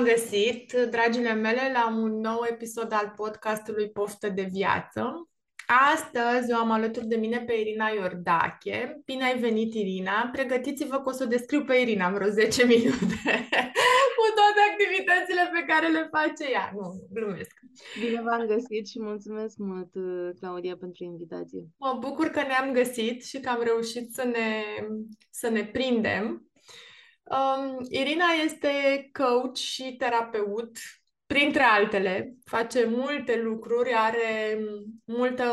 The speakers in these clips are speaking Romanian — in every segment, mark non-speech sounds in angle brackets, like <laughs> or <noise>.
V-am găsit, dragile mele, la un nou episod al podcastului Poftă de Viață. Astăzi o am alături de mine pe Irina Iordache. Bine ai venit, Irina! Pregătiți-vă că o să o descriu pe Irina în vreo 10 minute <laughs> cu toate activitățile pe care le face ea. Nu, glumesc. Bine v-am găsit și mulțumesc mult, Claudia, pentru invitație. Mă bucur că ne-am găsit și că am reușit să ne, să ne prindem. Um, Irina este coach și terapeut, printre altele. Face multe lucruri, are multă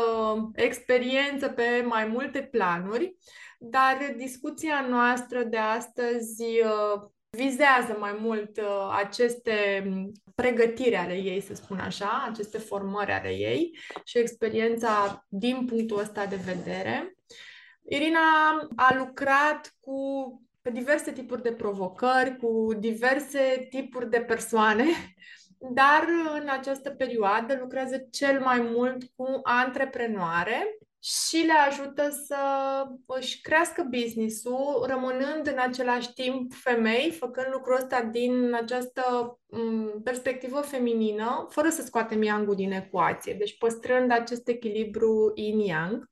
experiență pe mai multe planuri, dar discuția noastră de astăzi uh, vizează mai mult uh, aceste pregătiri ale ei, să spun așa, aceste formări ale ei și experiența din punctul ăsta de vedere. Irina a lucrat cu pe diverse tipuri de provocări, cu diverse tipuri de persoane, <laughs> dar în această perioadă lucrează cel mai mult cu antreprenoare și le ajută să își crească business-ul, rămânând în același timp femei, făcând lucrul ăsta din această perspectivă feminină, fără să scoatem yang din ecuație, deci păstrând acest echilibru yin-yang.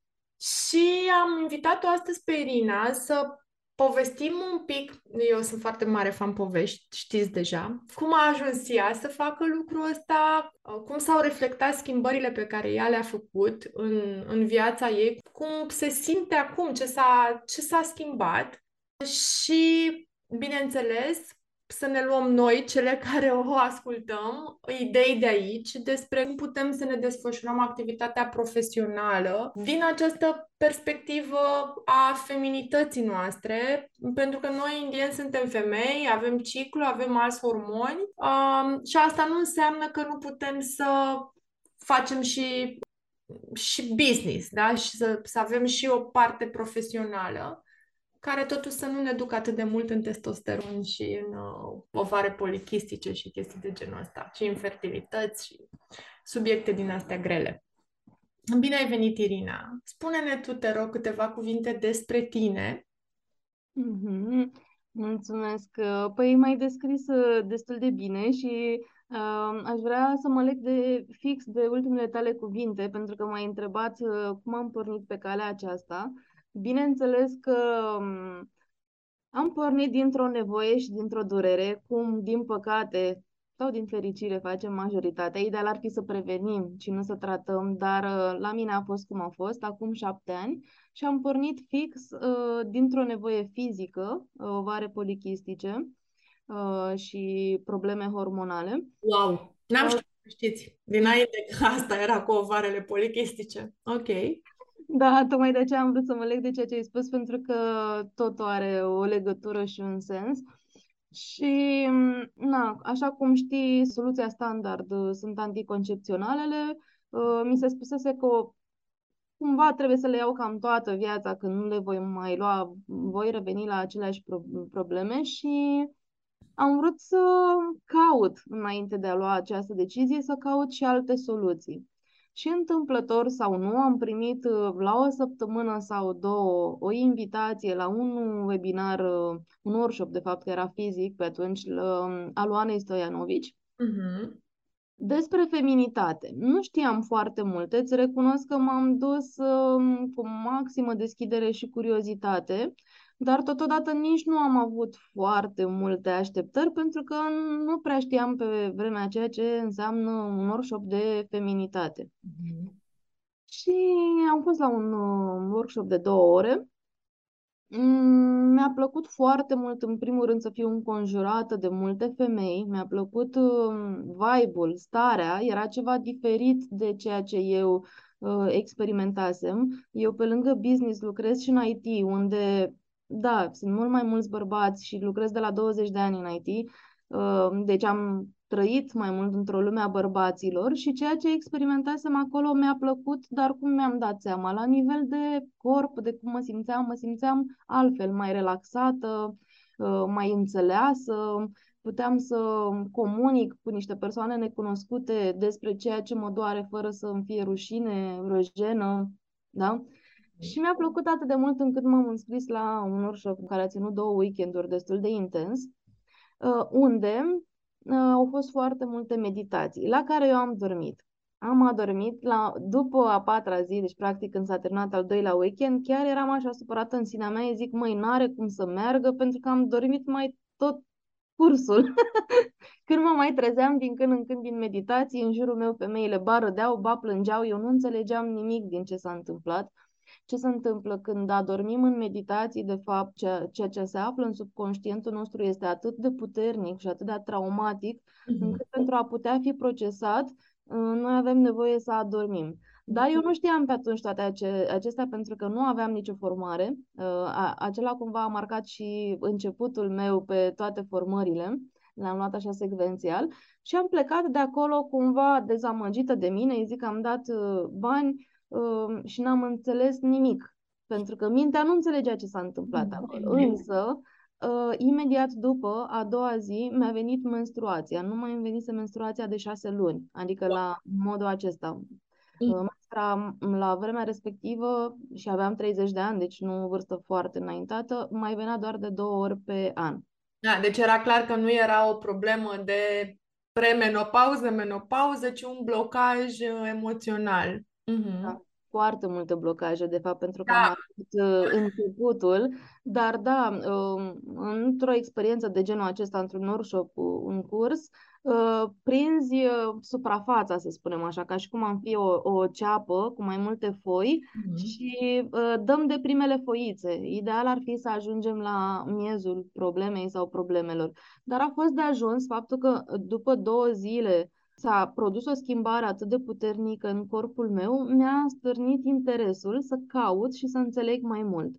Și am invitat-o astăzi pe Irina să povestim un pic, eu sunt foarte mare fan povești, știți deja, cum a ajuns ea să facă lucrul ăsta, cum s-au reflectat schimbările pe care ea le-a făcut în, în viața ei, cum se simte acum, ce s-a, ce s-a schimbat. Și, bineînțeles, să ne luăm noi, cele <laughs> care o ascultăm, idei de aici despre cum putem să ne desfășurăm activitatea profesională din această perspectivă a feminității noastre, pentru că noi indieni suntem femei, avem ciclu, avem alți hormoni um, și asta nu înseamnă că nu putem să facem și și business, da? Și să, să avem și o parte profesională care totuși să nu ne ducă atât de mult în testosteron și în uh, ovare polichistice și chestii de genul ăsta, și infertilități și subiecte din astea grele. Bine ai venit, Irina! Spune-ne tu, te rog, câteva cuvinte despre tine. Mm-hmm. Mulțumesc! Păi mai descris uh, destul de bine și uh, aș vrea să mă leg de fix de ultimele tale cuvinte, pentru că m-ai întrebat uh, cum am pornit pe calea aceasta. Bineînțeles că um, am pornit dintr-o nevoie și dintr-o durere, cum, din păcate, sau din fericire facem majoritatea. Ideal ar fi să prevenim și nu să tratăm, dar uh, la mine a fost cum a fost, acum șapte ani, și am pornit fix uh, dintr-o nevoie fizică, uh, ovare polichistice uh, și probleme hormonale. Wow! N-am știut, știți, dinainte că asta era cu ovarele polichistice. Ok. Da, tocmai de aceea am vrut să mă leg de ceea ce ai spus, pentru că totul are o legătură și un sens. Și, na, așa cum știi, soluția standard uh, sunt anticoncepționalele. Uh, mi se spusese că cumva trebuie să le iau cam toată viața, când nu le voi mai lua, voi reveni la aceleași probleme și am vrut să caut, înainte de a lua această decizie, să caut și alte soluții. Și întâmplător sau nu, am primit uh, la o săptămână sau două o invitație la un webinar, uh, un workshop, de fapt, că era fizic pe atunci, al Oanei Stoianovici, uh-huh. despre feminitate. Nu știam foarte multe, îți recunosc că m-am dus um, cu maximă deschidere și curiozitate dar totodată nici nu am avut foarte multe așteptări pentru că nu prea știam pe vremea aceea ce înseamnă un workshop de feminitate. Mm-hmm. Și am fost la un uh, workshop de două ore. Mm, mi-a plăcut foarte mult, în primul rând, să fiu înconjurată de multe femei. Mi-a plăcut uh, vibe-ul, starea. Era ceva diferit de ceea ce eu uh, experimentasem. Eu, pe lângă business, lucrez și în IT, unde da, sunt mult mai mulți bărbați și lucrez de la 20 de ani în IT, uh, deci am trăit mai mult într-o lume a bărbaților și ceea ce experimentasem acolo mi-a plăcut, dar cum mi-am dat seama, la nivel de corp, de cum mă simțeam, mă simțeam altfel, mai relaxată, uh, mai înțeleasă, puteam să comunic cu niște persoane necunoscute despre ceea ce mă doare fără să îmi fie rușine, răjenă, da? Și mi-a plăcut atât de mult încât m-am înscris la un workshop care a ținut două weekenduri destul de intens, uh, unde uh, au fost foarte multe meditații, la care eu am dormit. Am adormit la, după a patra zi, deci practic când s-a terminat al doilea weekend, chiar eram așa supărată în sinea mea, zic, măi, n-are cum să meargă pentru că am dormit mai tot cursul. <laughs> când mă mai trezeam din când în când din meditații, în jurul meu femeile ba râdeau, ba plângeau, eu nu înțelegeam nimic din ce s-a întâmplat. Ce se întâmplă când adormim în meditații, de fapt, ceea, ceea ce se află în subconștientul nostru este atât de puternic și atât de traumatic, mm-hmm. încât pentru a putea fi procesat, uh, noi avem nevoie să adormim. Dar eu nu știam pe atunci toate ace- acestea pentru că nu aveam nicio formare. Uh, acela cumva a marcat și începutul meu pe toate formările. L-am luat așa secvențial și am plecat de acolo cumva dezamăgită de mine. Îi zic că am dat uh, bani uh, și n-am înțeles nimic. Pentru că mintea nu înțelegea ce s-a întâmplat acolo. Însă, uh, imediat după, a doua zi, mi-a venit menstruația. Nu mai îmi venise menstruația de șase luni. Adică la modul acesta Maestra, la vremea respectivă, și aveam 30 de ani, deci nu o vârstă foarte înaintată, mai venea doar de două ori pe an. Da, deci era clar că nu era o problemă de premenopauză, menopauză, ci un blocaj uh, emoțional. Uh-huh. Da, foarte multe blocaje, de fapt, pentru că da. am avut uh, începutul, dar da, uh, într-o experiență de genul acesta, într-un workshop, un curs, Uh, prinzi uh, suprafața, să spunem așa, ca și cum am fi o, o ceapă cu mai multe foi mm-hmm. și uh, dăm de primele foițe. Ideal ar fi să ajungem la miezul problemei sau problemelor. Dar a fost de ajuns faptul că după două zile s-a produs o schimbare atât de puternică în corpul meu, mi-a stârnit interesul să caut și să înțeleg mai mult.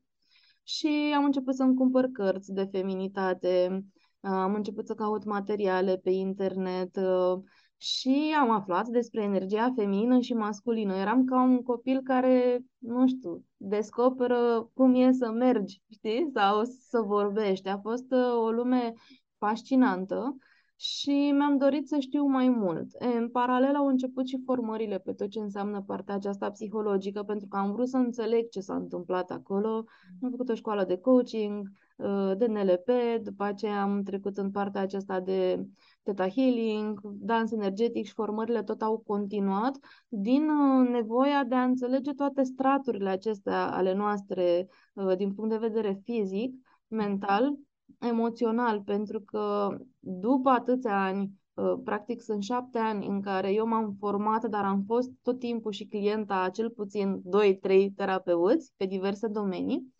Și am început să-mi cumpăr cărți de feminitate, am început să caut materiale pe internet uh, și am aflat despre energia feminină și masculină. Eram ca un copil care, nu știu, descoperă cum e să mergi, știi, sau să vorbești. A fost uh, o lume fascinantă și mi-am dorit să știu mai mult. În paralel au început și formările pe tot ce înseamnă partea aceasta psihologică, pentru că am vrut să înțeleg ce s-a întâmplat acolo. Am făcut o școală de coaching, uh, de NLP, după aceea am trecut în partea aceasta de Theta Healing, dans energetic și formările tot au continuat din uh, nevoia de a înțelege toate straturile acestea ale noastre uh, din punct de vedere fizic, mental, emoțional, pentru că după atâția ani, ă, practic sunt șapte ani în care eu m-am format, dar am fost tot timpul și clienta a cel puțin 2-3 terapeuți pe diverse domenii,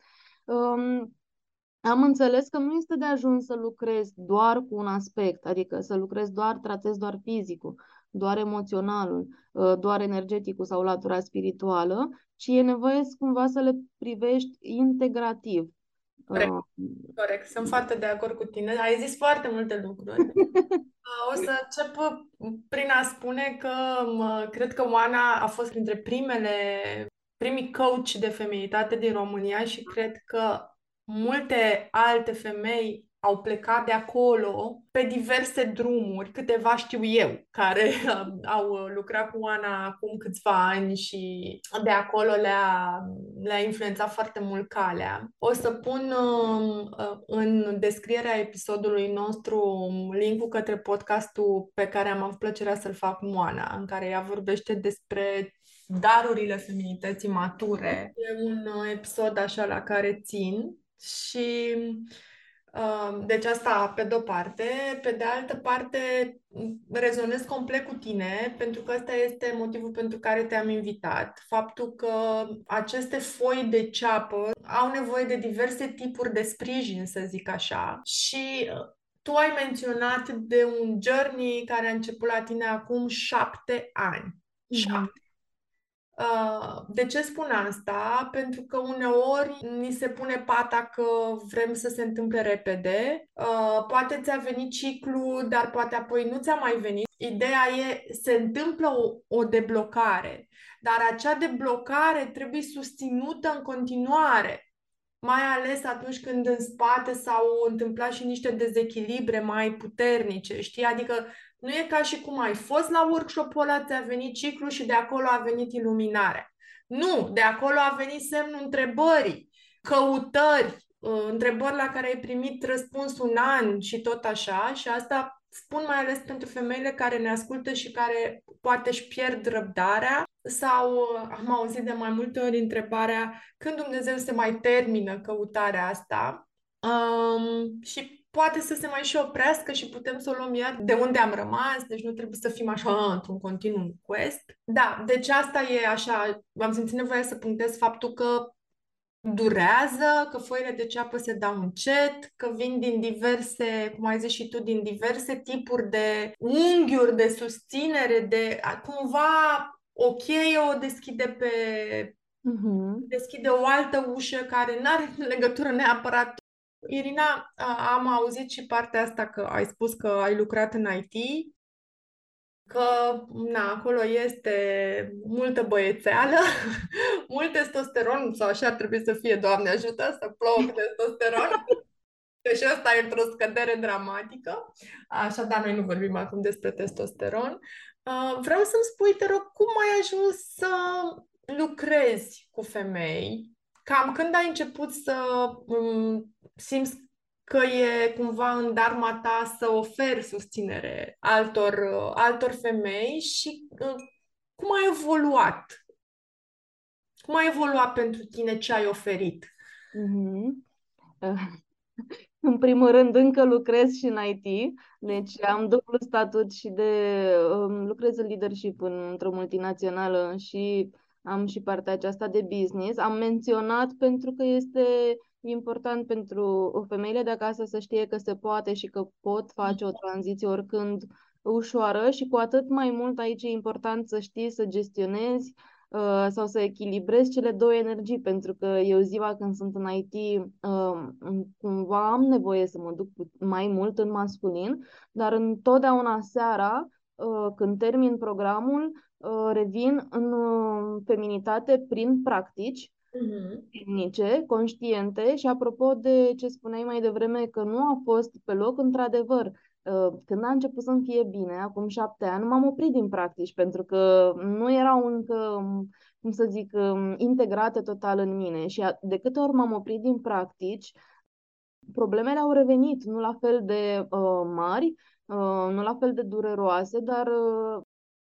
am înțeles că nu este de ajuns să lucrez doar cu un aspect, adică să lucrez doar, tratez doar fizicul, doar emoționalul, ă, doar energeticul sau latura spirituală, ci e nevoie cumva să le privești integrativ. Corect. Uh. Corect. Sunt foarte de acord cu tine. Ai zis foarte multe lucruri. <laughs> o să încep prin a spune că mă, cred că Oana a fost printre primele, primii coach de feminitate din România și cred că multe alte femei au plecat de acolo pe diverse drumuri, câteva știu eu, care <laughs> au lucrat cu Ana acum câțiva ani și de acolo le-a, le-a influențat foarte mult calea. O să pun um, uh, în descrierea episodului nostru linkul către podcastul pe care am avut plăcerea să-l fac cu Oana, în care ea vorbește despre darurile feminității mature. E un uh, episod așa la care țin și deci asta pe de-o parte. Pe de altă parte, rezonez complet cu tine, pentru că ăsta este motivul pentru care te-am invitat. Faptul că aceste foi de ceapă au nevoie de diverse tipuri de sprijin, să zic așa. Și uh, tu ai menționat de un journey care a început la tine acum șapte ani. Mm-hmm. Șapte. Uh, de ce spun asta? Pentru că uneori ni se pune pata că vrem să se întâmple repede. Uh, poate ți-a venit ciclu, dar poate apoi nu ți-a mai venit. Ideea e, se întâmplă o, o deblocare, dar acea deblocare trebuie susținută în continuare mai ales atunci când în spate s-au întâmplat și niște dezechilibre mai puternice, știi? Adică nu e ca și cum ai fost la workshop-ul ăla, ți-a venit ciclu și de acolo a venit iluminarea. Nu, de acolo a venit semnul întrebării, căutări, uh, întrebări la care ai primit răspuns un an și tot așa și asta spun mai ales pentru femeile care ne ascultă și care poate își pierd răbdarea sau uh, am auzit de mai multe ori întrebarea când Dumnezeu se mai termină căutarea asta um, și poate să se mai și oprească și putem să o luăm iar de unde am rămas, deci nu trebuie să fim așa într-un continuu quest. Da, deci asta e așa, am simțit nevoia să punctez faptul că durează, că foile de ceapă se dau încet, că vin din diverse, cum ai zis și tu, din diverse tipuri de unghiuri de susținere, de cumva o cheie o deschide pe uh-huh. deschide o altă ușă care nu are <laughs> legătură neapărat. Irina, am auzit și partea asta că ai spus că ai lucrat în IT, că na, acolo este multă băiețeală, <laughs> mult testosteron, sau așa ar trebui să fie, Doamne ajută, să plouă testosteron. <laughs> Că și asta e într-o scădere dramatică. Așa, dar noi nu vorbim acum despre testosteron. Uh, vreau să-mi spui, te rog, cum ai ajuns să lucrezi cu femei? Cam când ai început să um, simți că e cumva în darma ta să oferi susținere altor, uh, altor femei și uh, cum ai evoluat? Cum a evoluat pentru tine ce ai oferit? Mm-hmm. <laughs> În primul rând, încă lucrez și în IT, deci am dublu statut și de um, lucrez în leadership în, într-o multinațională și am și partea aceasta de business. Am menționat pentru că este important pentru femeile de acasă să știe că se poate și că pot face o tranziție oricând ușoară și cu atât mai mult aici e important să știi să gestionezi Uh, sau să echilibrez cele două energii, pentru că eu ziua când sunt în IT uh, cumva am nevoie să mă duc mai mult în masculin, dar întotdeauna seara, uh, când termin programul, revin în feminitate prin practici uh-huh. conștiente și apropo de ce spuneai mai devreme că nu a fost pe loc, într-adevăr, Uh, când a început să-mi fie bine, acum șapte ani, m-am oprit din practici pentru că nu erau încă, um, cum să zic, um, integrate total în mine și de câte ori m-am oprit din practici, problemele au revenit, nu la fel de uh, mari, uh, nu la fel de dureroase, dar uh,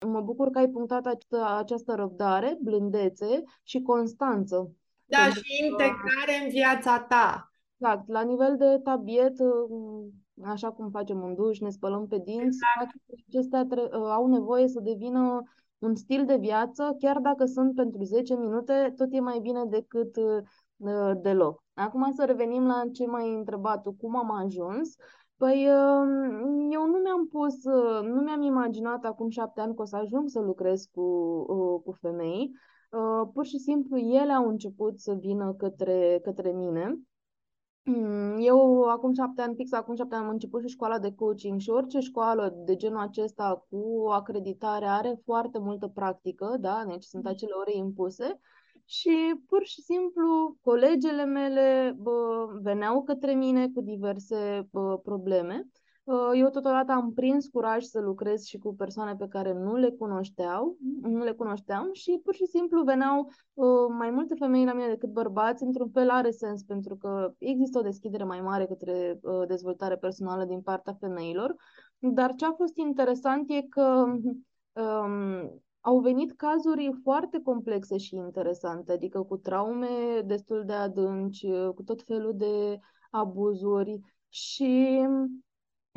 mă bucur că ai punctat această, această răbdare, blândețe și constanță. Da, și integrare în viața ta. Exact, la nivel de tabiet, uh, așa cum facem un duș, ne spălăm pe dinți, exact. acestea tre- uh, au nevoie să devină un stil de viață, chiar dacă sunt pentru 10 minute, tot e mai bine decât uh, deloc. Acum să revenim la ce m-ai întrebat tu, cum am ajuns. Păi uh, eu nu mi-am pus, uh, nu mi-am imaginat acum șapte ani că o să ajung să lucrez cu, uh, cu femei. Uh, pur și simplu ele au început să vină către, către mine Mm, eu acum șapte ani, fix acum șapte ani am început și școala de coaching și orice școală de genul acesta cu acreditare are foarte multă practică, da? Deci sunt mm. acele ore impuse și pur și simplu colegele mele bă, veneau către mine cu diverse bă, probleme Uh, eu totodată am prins curaj să lucrez și cu persoane pe care nu le cunoșteau, nu le cunoșteam și pur și simplu veneau uh, mai multe femei la mine decât bărbați. Într-un fel are sens pentru că există o deschidere mai mare către uh, dezvoltare personală din partea femeilor. Dar ce a fost interesant e că um, au venit cazuri foarte complexe și interesante, adică cu traume destul de adânci, cu tot felul de abuzuri și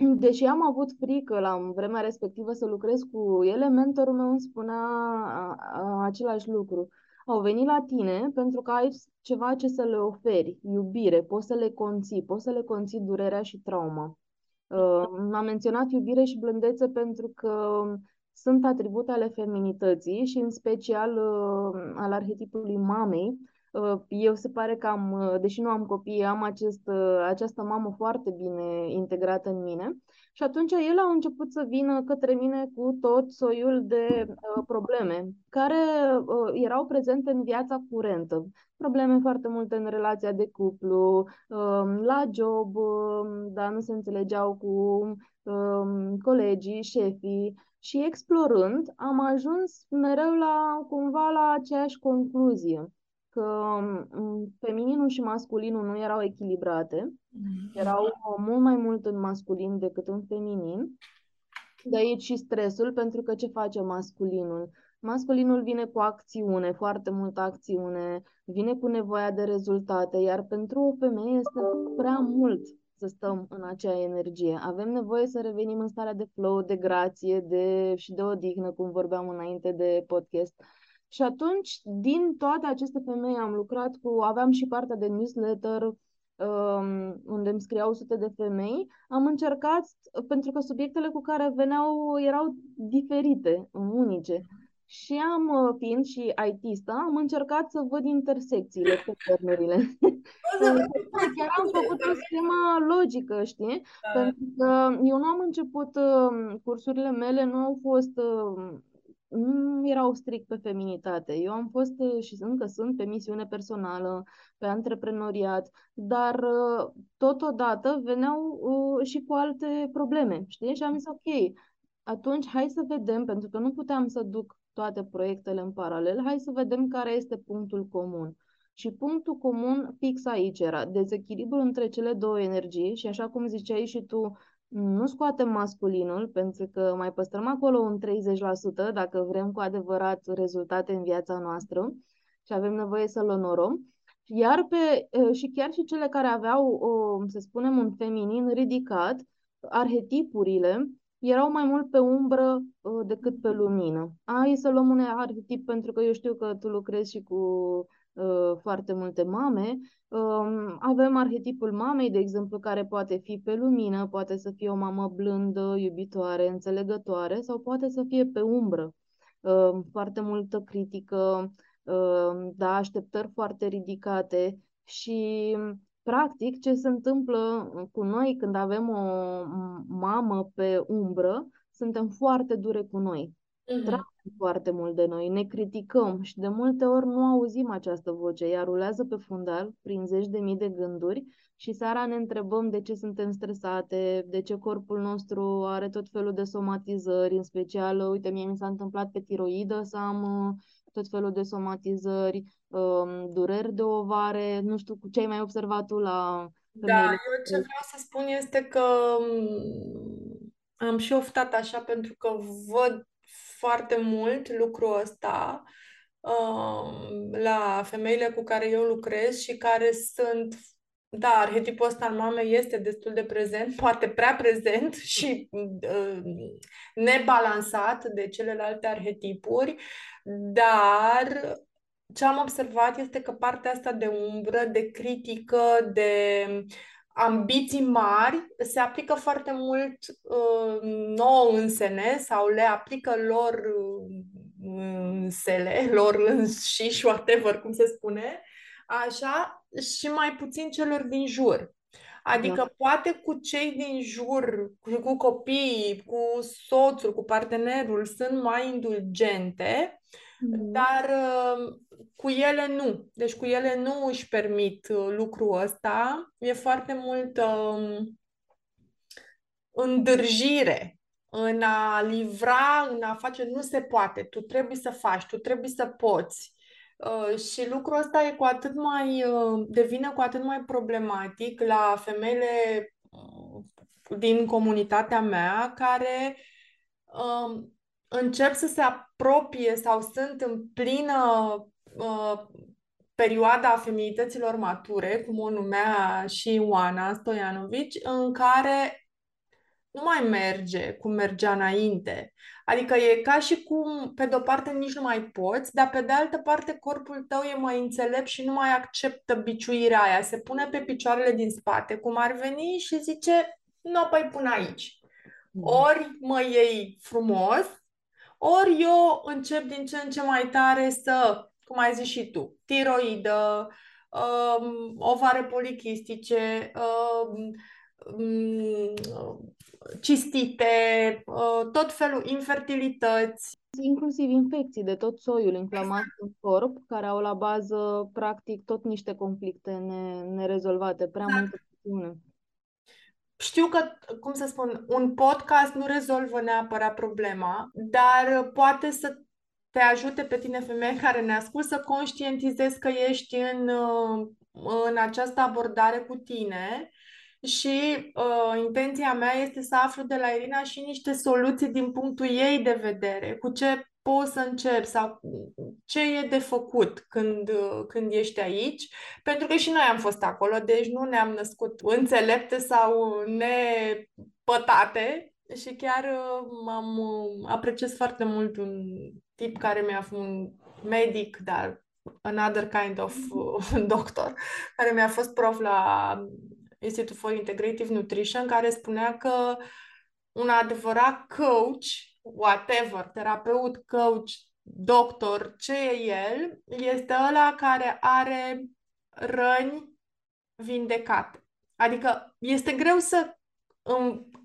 deși am avut frică la vremea respectivă să lucrez cu ele, mentorul meu îmi spunea același lucru. Au venit la tine pentru că ai ceva ce să le oferi, iubire, poți să le conții, poți să le conții durerea și trauma. Uh, am menționat iubire și blândețe pentru că sunt atribute ale feminității și în special al arhetipului mamei, Uh, eu se pare că am, uh, deși nu am copii, am acest, uh, această mamă foarte bine integrată în mine. Și atunci el a început să vină către mine cu tot soiul de uh, probleme care uh, erau prezente în viața curentă. Probleme foarte multe în relația de cuplu, uh, la job, uh, dar nu se înțelegeau cu uh, colegii, șefii. Și explorând, am ajuns mereu la cumva la aceeași concluzie că mm, femininul și masculinul nu erau echilibrate, mm-hmm. erau mult mai mult în masculin decât în feminin. De aici și stresul, pentru că ce face masculinul? Masculinul vine cu acțiune, foarte multă acțiune, vine cu nevoia de rezultate, iar pentru o femeie este prea mult să stăm în acea energie. Avem nevoie să revenim în starea de flow, de grație de, și de odihnă, cum vorbeam înainte de podcast. Și atunci, din toate aceste femei am lucrat cu, aveam și partea de newsletter, um, unde îmi scriau sute de femei, am încercat, pentru că subiectele cu care veneau erau diferite, unice. Și am, uh, fiind și IT-sta, am încercat să văd intersecțiile, patternurile. <laughs> Chiar am făcut o schemă logică, știi? Da. Pentru că eu nu am început, uh, cursurile mele nu au fost uh, nu erau strict pe feminitate. Eu am fost uh, și încă sunt pe misiune personală, pe antreprenoriat, dar uh, totodată veneau uh, și cu alte probleme, știi? Și am zis, ok, atunci hai să vedem, pentru că nu puteam să duc toate proiectele în paralel, hai să vedem care este punctul comun. Și punctul comun fix aici era dezechilibrul între cele două energii și așa cum ziceai și tu, nu scoatem masculinul, pentru că mai păstrăm acolo un 30% dacă vrem cu adevărat rezultate în viața noastră și avem nevoie să-l onorăm. Iar pe, și chiar și cele care aveau, o, să spunem, un feminin ridicat, arhetipurile erau mai mult pe umbră decât pe lumină. Hai să luăm un arhetip pentru că eu știu că tu lucrezi și cu uh, foarte multe mame Um, avem arhetipul mamei, de exemplu, care poate fi pe lumină, poate să fie o mamă blândă, iubitoare, înțelegătoare sau poate să fie pe umbră. Um, foarte multă critică, um, da, așteptări foarte ridicate și practic ce se întâmplă cu noi când avem o mamă pe umbră, suntem foarte dure cu noi. Uh-huh foarte mult de noi, ne criticăm și de multe ori nu auzim această voce, ea rulează pe fundal prin zeci de mii de gânduri și seara ne întrebăm de ce suntem stresate, de ce corpul nostru are tot felul de somatizări, în special, uite, mie mi s-a întâmplat pe tiroidă să am uh, tot felul de somatizări, um, dureri de ovare, nu știu cu ce ai mai observat tu la Da, eu ce vreau să spun este că um, am și oftat așa pentru că văd foarte mult lucrul ăsta uh, la femeile cu care eu lucrez și care sunt da, arhetipul ăsta al mamei este destul de prezent, <laughs> poate prea prezent și uh, nebalansat de celelalte arhetipuri, dar ce am observat este că partea asta de umbră, de critică, de ambiții mari se aplică foarte mult uh, nouă însene sau le aplică lor uh, însele, <laughs> lor înșiși, whatever, cum se spune, așa, și mai puțin celor din jur. Adică da. poate cu cei din jur, cu, cu copiii, cu soțul, cu partenerul, sunt mai indulgente, mm-hmm. Dar uh, cu ele nu. Deci cu ele nu își permit uh, lucrul ăsta. E foarte mult um, îndârjire în a livra, în a face, nu se poate. Tu trebuie să faci, tu trebuie să poți. Uh, și lucrul ăsta e cu atât mai, uh, devine cu atât mai problematic la femeile uh, din comunitatea mea care uh, încep să se apropie sau sunt în plină uh, perioada feminităților mature, cum o numea și Oana Stoianovici, în care nu mai merge cum mergea înainte. Adică e ca și cum, pe de-o parte, nici nu mai poți, dar pe de altă parte, corpul tău e mai înțelept și nu mai acceptă biciuirea aia. Se pune pe picioarele din spate, cum ar veni, și zice, nu, păi pun aici. Mm. Ori mă iei frumos, ori eu încep din ce în ce mai tare să, cum ai zis și tu, tiroidă, um, ovare polichistice, um, um, cistite, uh, tot felul infertilități. Inclusiv infecții de tot soiul, inflamații în corp, care au la bază, practic, tot niște conflicte ne- nerezolvate, prea Exact. multă presiune. Știu că, cum să spun, un podcast nu rezolvă neapărat problema, dar poate să te ajute pe tine, femeie care ne ascult, să conștientizezi că ești în, uh, în această abordare cu tine. Și uh, intenția mea este să aflu de la Irina și niște soluții din punctul ei de vedere, cu ce poți să începi sau ce e de făcut când, uh, când ești aici, pentru că și noi am fost acolo, deci nu ne-am născut înțelepte sau nepătate și chiar uh, am apreciez foarte mult un tip care mi-a un medic, dar another kind of uh, <laughs> doctor, care mi-a fost prof la Institute for Integrative Nutrition, care spunea că un adevărat coach, whatever, terapeut, coach, doctor, ce e el, este ăla care are răni vindecate. Adică este greu să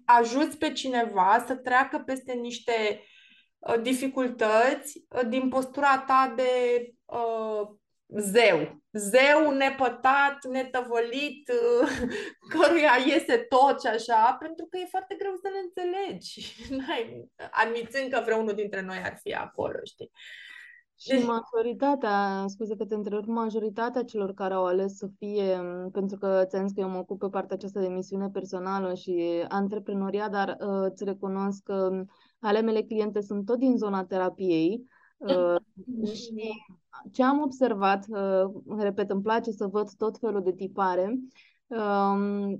ajuți pe cineva să treacă peste niște uh, dificultăți uh, din postura ta de uh, zeu. Zeu nepătat, netăvălit, <laughs> căruia iese tot și așa, pentru că e foarte greu să le înțelegi. <laughs> N-ai, admițând că vreunul dintre noi ar fi acolo, știi? Și deci... majoritatea, scuze că te întrerup, majoritatea celor care au ales să fie, pentru că ți-am zis că eu mă ocup pe partea aceasta de misiune personală și antreprenoria, dar uh, îți recunosc că ale mele cliente sunt tot din zona terapiei uh, <laughs> și ce am observat, uh, repet, îmi place să văd tot felul de tipare, uh,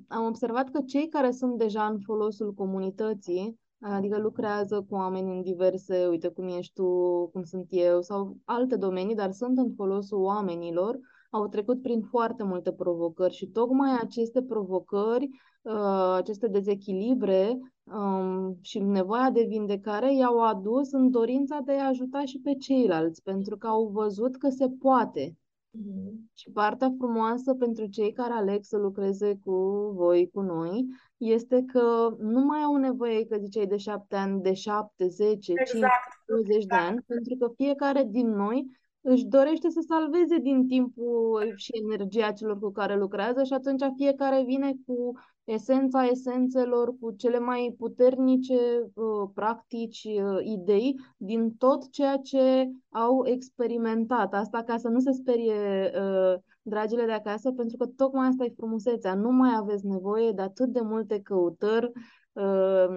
am observat că cei care sunt deja în folosul comunității Adică lucrează cu oameni în diverse, uite cum ești tu, cum sunt eu, sau alte domenii, dar sunt în folosul oamenilor, au trecut prin foarte multe provocări și tocmai aceste provocări, uh, aceste dezechilibre um, și nevoia de vindecare i-au adus în dorința de a ajuta și pe ceilalți, pentru că au văzut că se poate. Mm-hmm. Și partea frumoasă pentru cei care aleg să lucreze cu voi, cu noi, este că nu mai au nevoie, că ziceai, de șapte ani, de șapte, zece, exact. cinci, douăzeci de ani, pentru că fiecare din noi își dorește să salveze din timpul și energia celor cu care lucrează și atunci fiecare vine cu esența esențelor, cu cele mai puternice uh, practici, uh, idei din tot ceea ce au experimentat. Asta ca să nu se sperie uh, dragile de acasă, pentru că tocmai asta e frumusețea. Nu mai aveți nevoie de atât de multe căutări uh,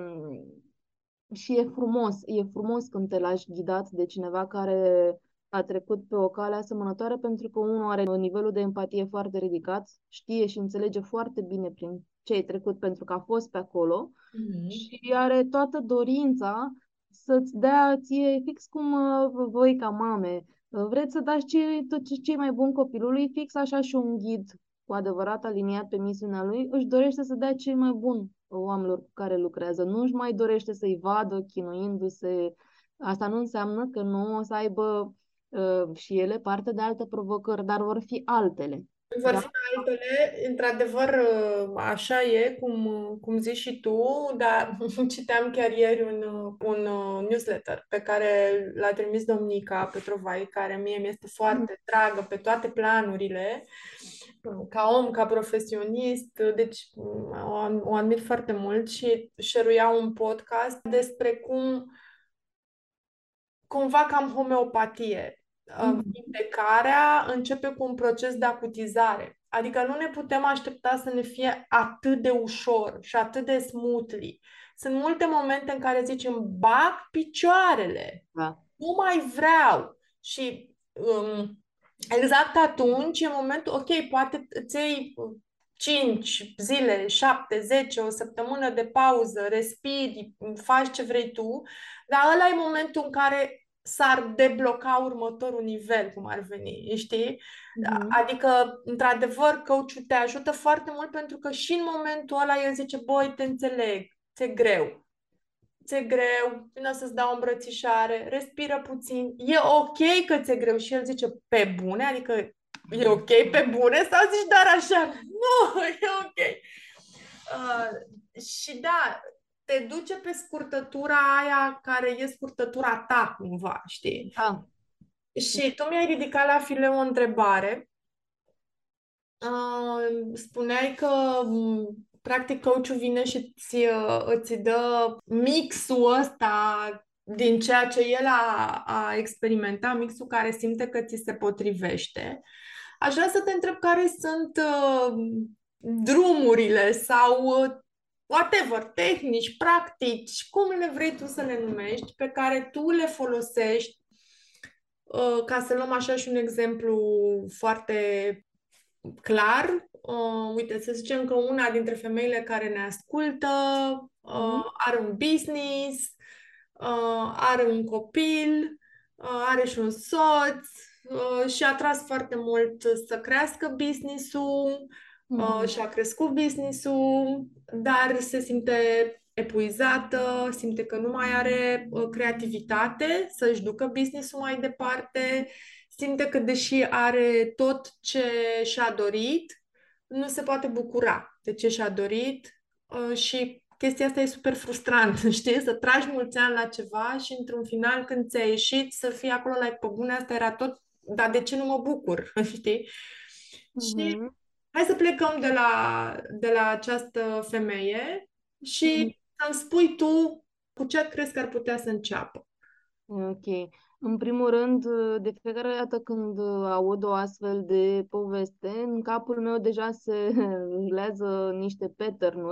și e frumos. E frumos când te lași ghidat de cineva care a trecut pe o cale asemănătoare pentru că unul are nivelul de empatie foarte ridicat, știe și înțelege foarte bine prin ce ai trecut pentru că a fost pe acolo mm-hmm. și are toată dorința să-ți dea ție fix cum uh, voi ca mame. Uh, vreți să dați ce, tot ce, ce mai bun copilului, fix așa și un ghid cu adevărat aliniat pe misiunea lui, își dorește să dea cel mai bun oamenilor cu care lucrează. Nu își mai dorește să-i vadă chinuindu-se. Asta nu înseamnă că nu o să aibă uh, și ele parte de alte provocări, dar vor fi altele. Vor da. fi altele, într-adevăr, uh, așa e, cum, cum zici și tu, dar <laughs> citeam chiar ieri un, un uh, newsletter pe care l-a trimis Domnica Petrovai, care mie mi-este foarte dragă pe toate planurile, ca om, ca profesionist, deci o, o admit foarte mult și șeruia un podcast despre cum cumva cam homeopatie Mm-hmm. Vindecarea începe cu un proces de acutizare. Adică nu ne putem aștepta să ne fie atât de ușor și atât de smoothly. Sunt multe momente în care zicem, bag picioarele, da. nu mai vreau. Și um, exact atunci e momentul, ok, poate îți iei 5 zile, 7, 10, o săptămână de pauză, respiri, faci ce vrei tu, dar ăla e momentul în care s-ar debloca următorul nivel, cum ar veni, știi? Mm-hmm. Adică, într-adevăr, coachul te ajută foarte mult pentru că și în momentul ăla el zice, băi, te înțeleg, ți-e greu. ți-e greu, vino să-ți dau o îmbrățișare, respiră puțin, e ok că ți-e greu. Și el zice, pe bune? Adică e ok pe bune? Sau zici doar așa? <laughs> Nu, e ok. Uh, și da, te duce pe scurtătura aia care e scurtătura ta cumva, știi? Ah. Și tu mi-ai ridicat la file o întrebare. Uh, spuneai că practic coachul vine și îți, uh, îți dă mixul ăsta din ceea ce el a, a experimentat, mixul care simte că ți se potrivește. Aș vrea să te întreb care sunt uh, drumurile sau uh, whatever, tehnici, practici, cum le vrei tu să le numești, pe care tu le folosești uh, ca să luăm așa și un exemplu foarte clar. Uh, uite, să zicem că una dintre femeile care ne ascultă uh, mm. are un business, uh, are un copil, uh, are și un soț uh, și a tras foarte mult să crească business-ul mm. uh, și a crescut business-ul, dar se simte epuizată, simte că nu mai are uh, creativitate să-și ducă business-ul mai departe, simte că deși are tot ce și-a dorit, nu se poate bucura de ce și-a dorit uh, și chestia asta e super frustrant, <laughs> știi? Să tragi mulți ani la ceva și într-un final când ți-a ieșit să fii acolo la like, pe bune, asta era tot, dar de ce nu mă bucur, <laughs> știi? Mm-hmm. Și mhm. Hai să plecăm de la, de la această femeie și mm-hmm. să-mi spui tu cu ce crezi că ar putea să înceapă. Ok. În primul rând, de fiecare dată când aud o astfel de poveste, în capul meu deja se rulează niște pattern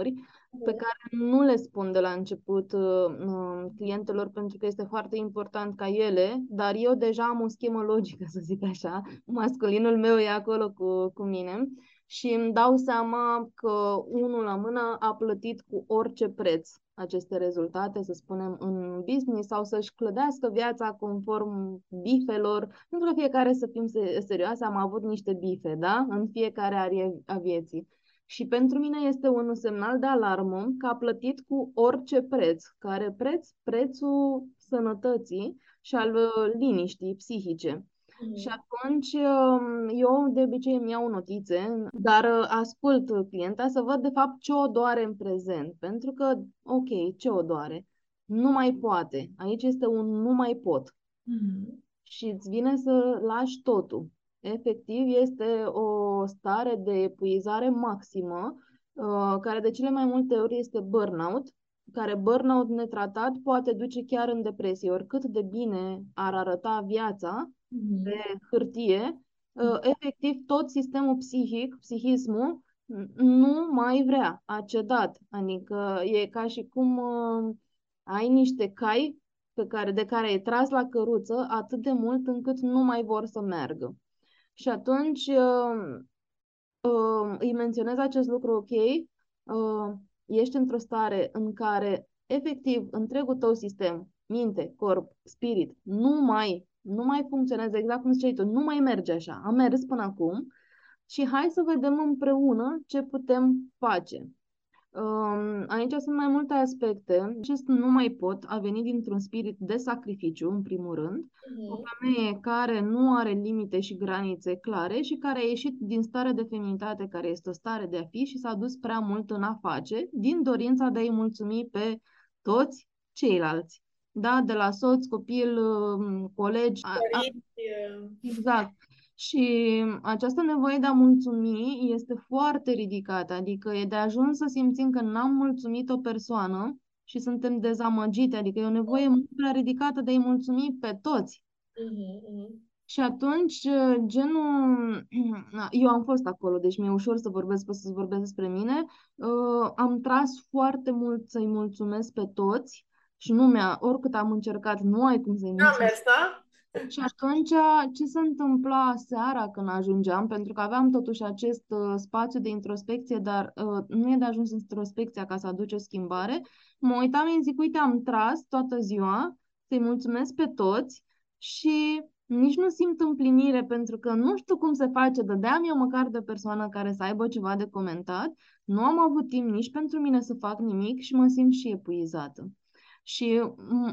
pe care nu le spun de la început uh, clientelor pentru că este foarte important ca ele, dar eu deja am o schemă logică, să zic așa. Masculinul meu e acolo cu, cu mine și îmi dau seama că unul la mână a plătit cu orice preț aceste rezultate, să spunem, în business sau să-și clădească viața conform bifelor, pentru că fiecare, să fim serioase, am avut niște bife, da? În fiecare arie a vieții. Și pentru mine este un semnal de alarmă că a plătit cu orice preț. Care preț? Prețul sănătății și al uh, liniștii psihice. Și mm. atunci um, eu de obicei îmi iau notițe, dar uh, ascult clienta să văd de fapt ce o doare în prezent. Pentru că, ok, ce o doare? Nu mai poate. Aici este un nu mai pot. Mm-hmm. Și îți vine să lași totul. Efectiv, este o stare de epuizare maximă, uh, care de cele mai multe ori este burnout, care burnout netratat poate duce chiar în depresie. Oricât de bine ar arăta viața, mm-hmm. Pe hârtie, uh, efectiv tot sistemul psihic, psihismul, nu mai vrea, a cedat. Adică e ca și cum uh, ai niște cai pe care, de care ai tras la căruță atât de mult încât nu mai vor să meargă. Și atunci uh, uh, îi menționez acest lucru, ok, uh, ești într-o stare în care efectiv întregul tău sistem, minte, corp, spirit, nu mai nu mai funcționează exact cum ziceai tu, nu mai merge așa, am mers până acum și hai să vedem împreună ce putem face. Um, aici sunt mai multe aspecte. Acest nu mai pot a venit dintr-un spirit de sacrificiu, în primul rând. Uh-huh. O femeie care nu are limite și granițe clare și care a ieșit din stare de feminitate, care este o stare de a fi și s-a dus prea mult în a face, din dorința de a-i mulțumi pe toți ceilalți da? de la soț, copil, um, colegi. Părinți. Exact. Și această nevoie de a mulțumi este foarte ridicată, adică e de ajuns să simțim că n-am mulțumit o persoană și suntem dezamăgite, adică e o nevoie mult prea ridicată de a-i mulțumi pe toți. Uh-huh, Și atunci, genul, <clears throat> eu am fost acolo, deci mi-e ușor să vorbesc, pot să vorbesc despre mine, uh, am tras foarte mult să-i mulțumesc pe toți, și nu mi-a, oricât am încercat, nu ai cum să-i Nu mers, da? Și atunci, ce se întâmpla seara când ajungeam, pentru că aveam totuși acest uh, spațiu de introspecție, dar uh, nu e de ajuns introspecția ca să aduce o schimbare, mă uitam și zic, uite, am tras toată ziua, să-i mulțumesc pe toți și nici nu simt împlinire pentru că nu știu cum se face, dădeam eu măcar de persoană care să aibă ceva de comentat, nu am avut timp nici pentru mine să fac nimic și mă simt și epuizată. Și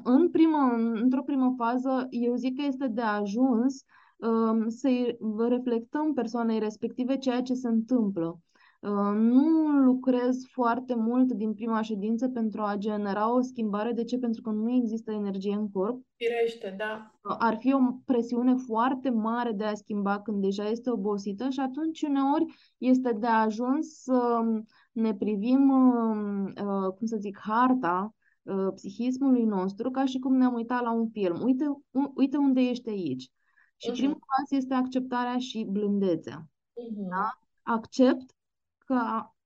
în primă, într-o primă fază, eu zic că este de ajuns um, să reflectăm persoanei respective ceea ce se întâmplă. Uh, nu lucrez foarte mult din prima ședință pentru a genera o schimbare. De ce? Pentru că nu există energie în corp. Firește, da. Uh, ar fi o presiune foarte mare de a schimba când deja este obosită și atunci uneori este de ajuns să ne privim, uh, cum să zic, harta psihismului nostru ca și cum ne-am uitat la un film. Uite, uite unde ești aici. Și uh-huh. primul pas este acceptarea și blândețea. Uh-huh. Da? Accept că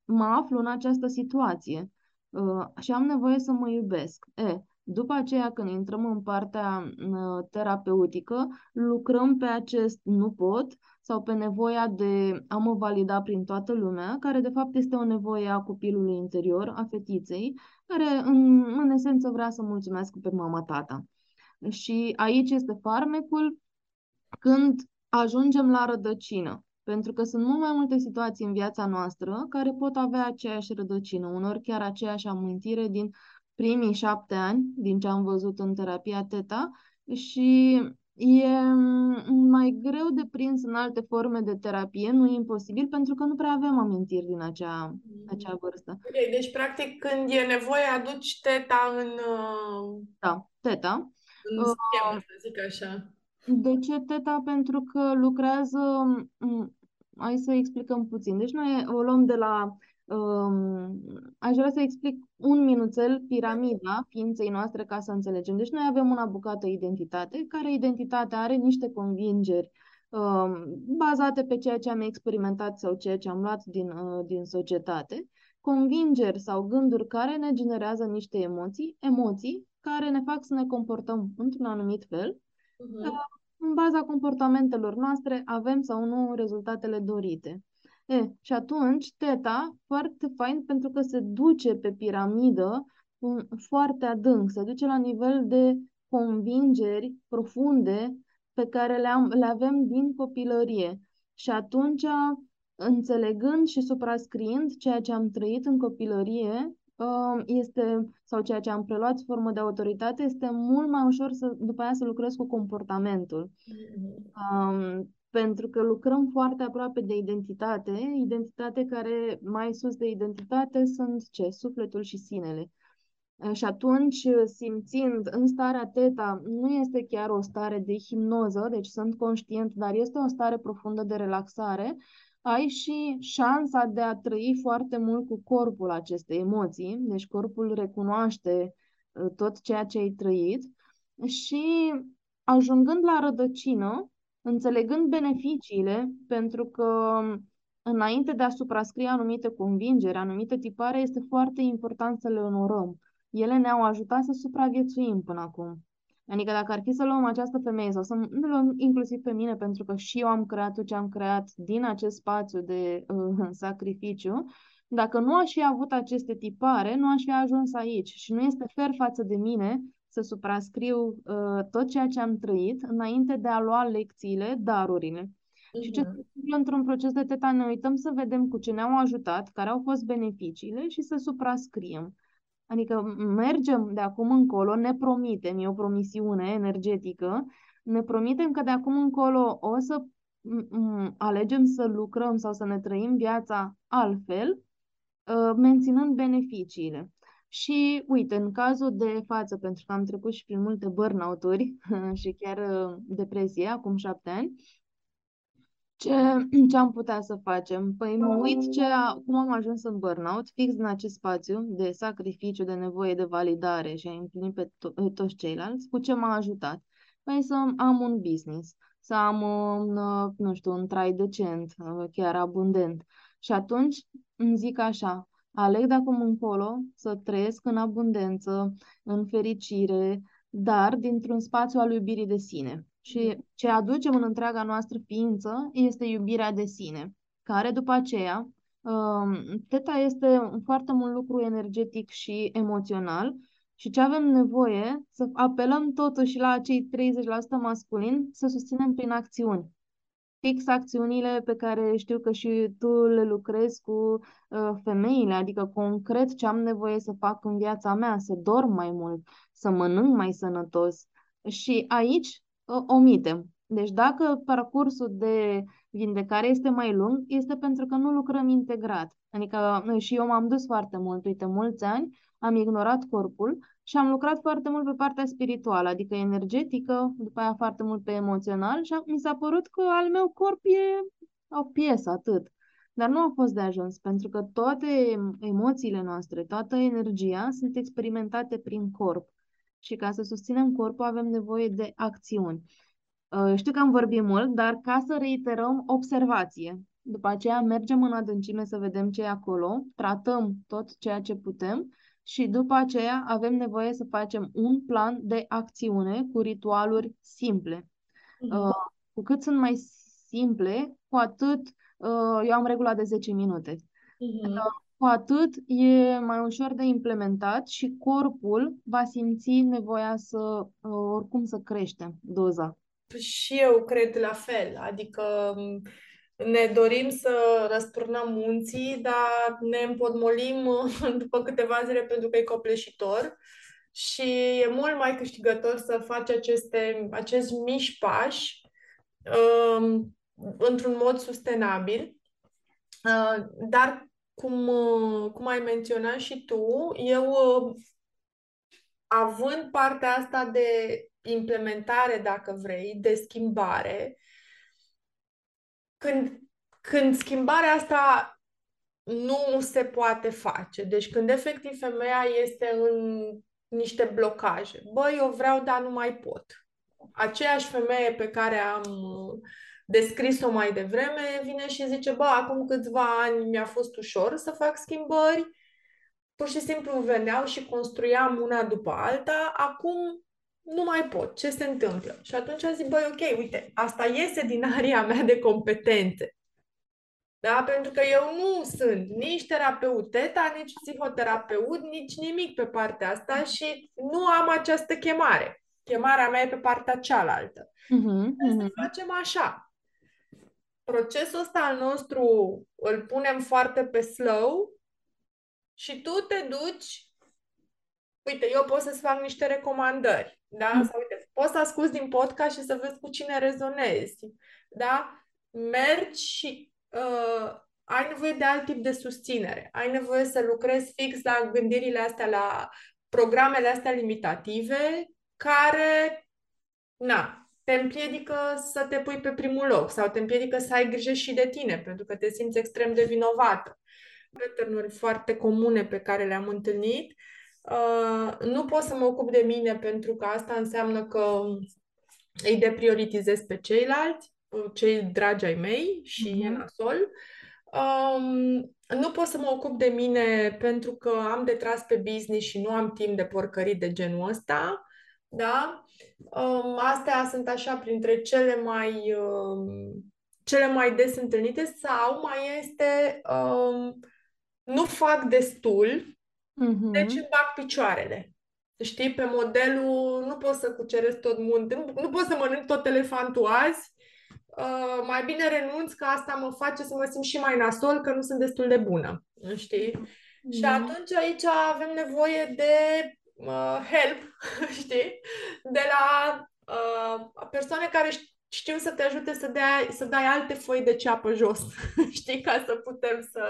mă aflu în această situație uh, și am nevoie să mă iubesc. E, după aceea, când intrăm în partea uh, terapeutică, lucrăm pe acest nu pot sau pe nevoia de a mă valida prin toată lumea, care de fapt este o nevoie a copilului interior, a fetiței, care în, în esență vrea să mulțumească pe mama-tata. Și aici este farmecul când ajungem la rădăcină. Pentru că sunt mult mai multe situații în viața noastră care pot avea aceeași rădăcină, unor chiar aceeași amintire din primii șapte ani, din ce am văzut în terapia TETA, și e mai greu de prins în alte forme de terapie, nu e imposibil, pentru că nu prea avem amintiri din acea, mm. acea vârstă. Okay, deci, practic, când e nevoie, aduci teta în... Uh, da, teta. În schemă, uh, să zic așa. De ce teta? Pentru că lucrează hai să explicăm puțin. Deci noi o luăm de la Um, aș vrea să explic un minuțel piramida ființei noastre ca să înțelegem. Deci noi avem una bucată identitate, care identitate are niște convingeri um, bazate pe ceea ce am experimentat sau ceea ce am luat din, uh, din societate, convingeri sau gânduri care ne generează niște emoții, emoții care ne fac să ne comportăm într-un anumit fel, uh-huh în baza comportamentelor noastre avem sau nu rezultatele dorite. E, și atunci, teta, foarte fain pentru că se duce pe piramidă un, foarte adânc, se duce la nivel de convingeri profunde pe care le, am, le avem din copilărie. Și atunci, înțelegând și suprascriind ceea ce am trăit în copilărie, Um, este, sau ceea ce am preluat sub formă de autoritate, este mult mai ușor să, după aia să lucrez cu comportamentul. Um, pentru că lucrăm foarte aproape de identitate, identitate care mai sus de identitate sunt ce? Sufletul și sinele. Uh, și atunci, simțind în starea teta, nu este chiar o stare de hipnoză, deci sunt conștient, dar este o stare profundă de relaxare, ai și șansa de a trăi foarte mult cu corpul acestei emoții, deci corpul recunoaște uh, tot ceea ce ai trăit și ajungând la rădăcină, înțelegând beneficiile, pentru că um, înainte de a suprascrie anumite convingeri, anumite tipare, este foarte important să le onorăm. Ele ne-au ajutat să supraviețuim până acum. Adică dacă ar fi să luăm această femeie sau să nu luăm inclusiv pe mine, pentru că și eu am creat tot ce am creat din acest spațiu de uh, <laughs> sacrificiu, dacă nu aș fi avut aceste tipare, nu aș fi ajuns aici. Și nu este fer față de mine să suprascriu uh, tot ceea ce am trăit înainte de a lua lecțiile, darurile. Uh-huh. Și ce mhm. se întâmplă într-un proces de teta, ne uităm să vedem cu ce ne-au ajutat, care au fost beneficiile și să suprascriem. Adică mergem de acum încolo, ne promitem, e o promisiune energetică, ne promitem că de acum încolo o să alegem să lucrăm sau să ne trăim viața altfel, ă, menținând beneficiile. Și uite, în cazul de față, pentru că am trecut și prin multe burnout-uri <laughs> și chiar ă, depresie acum șapte ani, ce, <clears throat> ce am putea să facem? Păi mă uit ce, cum am ajuns în burnout, fix în acest spațiu de sacrificiu, de nevoie de validare și a împlini pe to- toți ceilalți, cu ce m-a ajutat? Păi să am un business, să am un, nu știu, un trai decent, chiar abundent. Și atunci îmi zic așa, aleg de acum încolo să trăiesc în abundență, în fericire, dar dintr-un spațiu al iubirii de sine. Și ce aducem în întreaga noastră ființă este iubirea de sine, care după aceea, um, teta este foarte mult lucru energetic și emoțional și ce avem nevoie să apelăm totuși la acei 30% masculini să susținem prin acțiuni. Fix acțiunile pe care știu că și tu le lucrezi cu uh, femeile, adică concret ce am nevoie să fac în viața mea, să dorm mai mult, să mănânc mai sănătos. Și aici uh, omitem. Deci dacă parcursul de vindecare este mai lung, este pentru că nu lucrăm integrat. Adică și eu m-am dus foarte mult, uite, mulți ani, am ignorat corpul și am lucrat foarte mult pe partea spirituală, adică energetică, după aia foarte mult pe emoțional și mi s-a părut că al meu corp e o piesă, atât. Dar nu a fost de ajuns, pentru că toate emoțiile noastre, toată energia sunt experimentate prin corp. Și ca să susținem corpul avem nevoie de acțiuni. Uh, știu că am vorbit mult, dar ca să reiterăm, observație. După aceea mergem în adâncime să vedem ce e acolo, tratăm tot ceea ce putem și după aceea avem nevoie să facem un plan de acțiune cu ritualuri simple. Mm-hmm. Uh, cu cât sunt mai simple, cu atât uh, eu am regula de 10 minute. Mm-hmm. Uh, cu atât e mai ușor de implementat și corpul va simți nevoia să, uh, oricum, să crește doza. Și eu cred la fel, adică ne dorim să răsturnăm munții, dar ne împotmolim <laughs> după câteva zile pentru că e copleșitor și e mult mai câștigător să faci aceste, acest mici pași um, într-un mod sustenabil. Uh, dar, cum, uh, cum ai menționat și tu, eu, uh, având partea asta de implementare, dacă vrei, de schimbare, când, când schimbarea asta nu se poate face, deci când efectiv femeia este în niște blocaje, băi, eu vreau, dar nu mai pot. Aceeași femeie pe care am descris-o mai devreme vine și zice, bă, acum câțiva ani mi-a fost ușor să fac schimbări, pur și simplu veneau și construiam una după alta, acum nu mai pot, ce se întâmplă? Și atunci zic, băi, ok, uite, asta iese din aria mea de competențe. Da? Pentru că eu nu sunt nici terapeut teta, nici psihoterapeut, nici nimic pe partea asta și nu am această chemare. Chemarea mea e pe partea cealaltă. Uh-huh, uh-huh. Să facem așa. Procesul ăsta al nostru îl punem foarte pe slow și tu te duci uite, eu pot să-ți fac niște recomandări, da? Mm. Sau uite, poți să asculti din podcast și să vezi cu cine rezonezi, da? Mergi și uh, ai nevoie de alt tip de susținere. Ai nevoie să lucrezi fix la gândirile astea, la programele astea limitative, care, na, te împiedică să te pui pe primul loc sau te împiedică să ai grijă și de tine, pentru că te simți extrem de vinovată. Pattern foarte comune pe care le-am întâlnit Uh, nu pot să mă ocup de mine pentru că asta înseamnă că îi deprioritizez pe ceilalți, cei dragi ai mei și mm-hmm. e nasol. Um, nu pot să mă ocup de mine pentru că am de tras pe business și nu am timp de porcării de genul ăsta. Da? Um, astea sunt așa printre cele mai um, cele mai des întâlnite sau mai este um, nu fac destul Mm-hmm. Deci îmi bag picioarele. Știi, pe modelul nu pot să cuceresc tot munte, nu, nu pot să mănânc tot elefantul azi, uh, mai bine renunț că asta mă face să mă simt și mai nasol, că nu sunt destul de bună. Știi? Mm-hmm. Și atunci aici avem nevoie de uh, help, <laughs> știi? De la uh, persoane care știu să te ajute să, dea, să dai alte foi de ceapă jos, <laughs> știi, ca să putem să,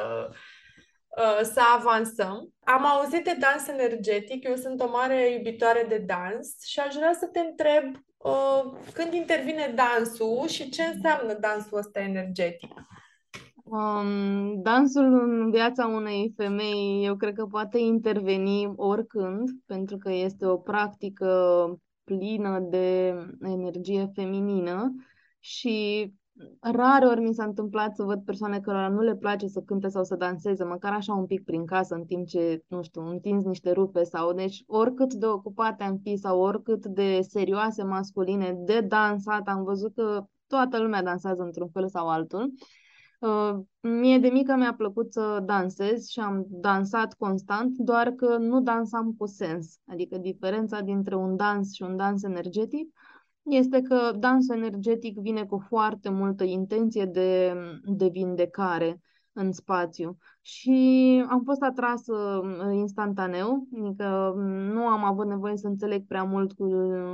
Uh, să avansăm. Am auzit de dans energetic, eu sunt o mare iubitoare de dans și aș vrea să te întreb uh, când intervine dansul și ce înseamnă dansul ăsta energetic. Um, dansul în viața unei femei, eu cred că poate interveni oricând, pentru că este o practică plină de energie feminină și Rare ori mi s-a întâmplat să văd persoane care nu le place să cânte sau să danseze, măcar așa un pic prin casă, în timp ce, nu știu, întinzi niște rupe sau, deci, oricât de ocupate am fi sau oricât de serioase masculine de dansat, am văzut că toată lumea dansează într-un fel sau altul. Uh, mie de mică mi-a plăcut să dansez și am dansat constant, doar că nu dansam cu sens. Adică diferența dintre un dans și un dans energetic este că dansul energetic vine cu foarte multă intenție de, de vindecare în spațiu. Și am fost atrasă uh, instantaneu, adică mm, nu am avut nevoie să înțeleg prea mult cu,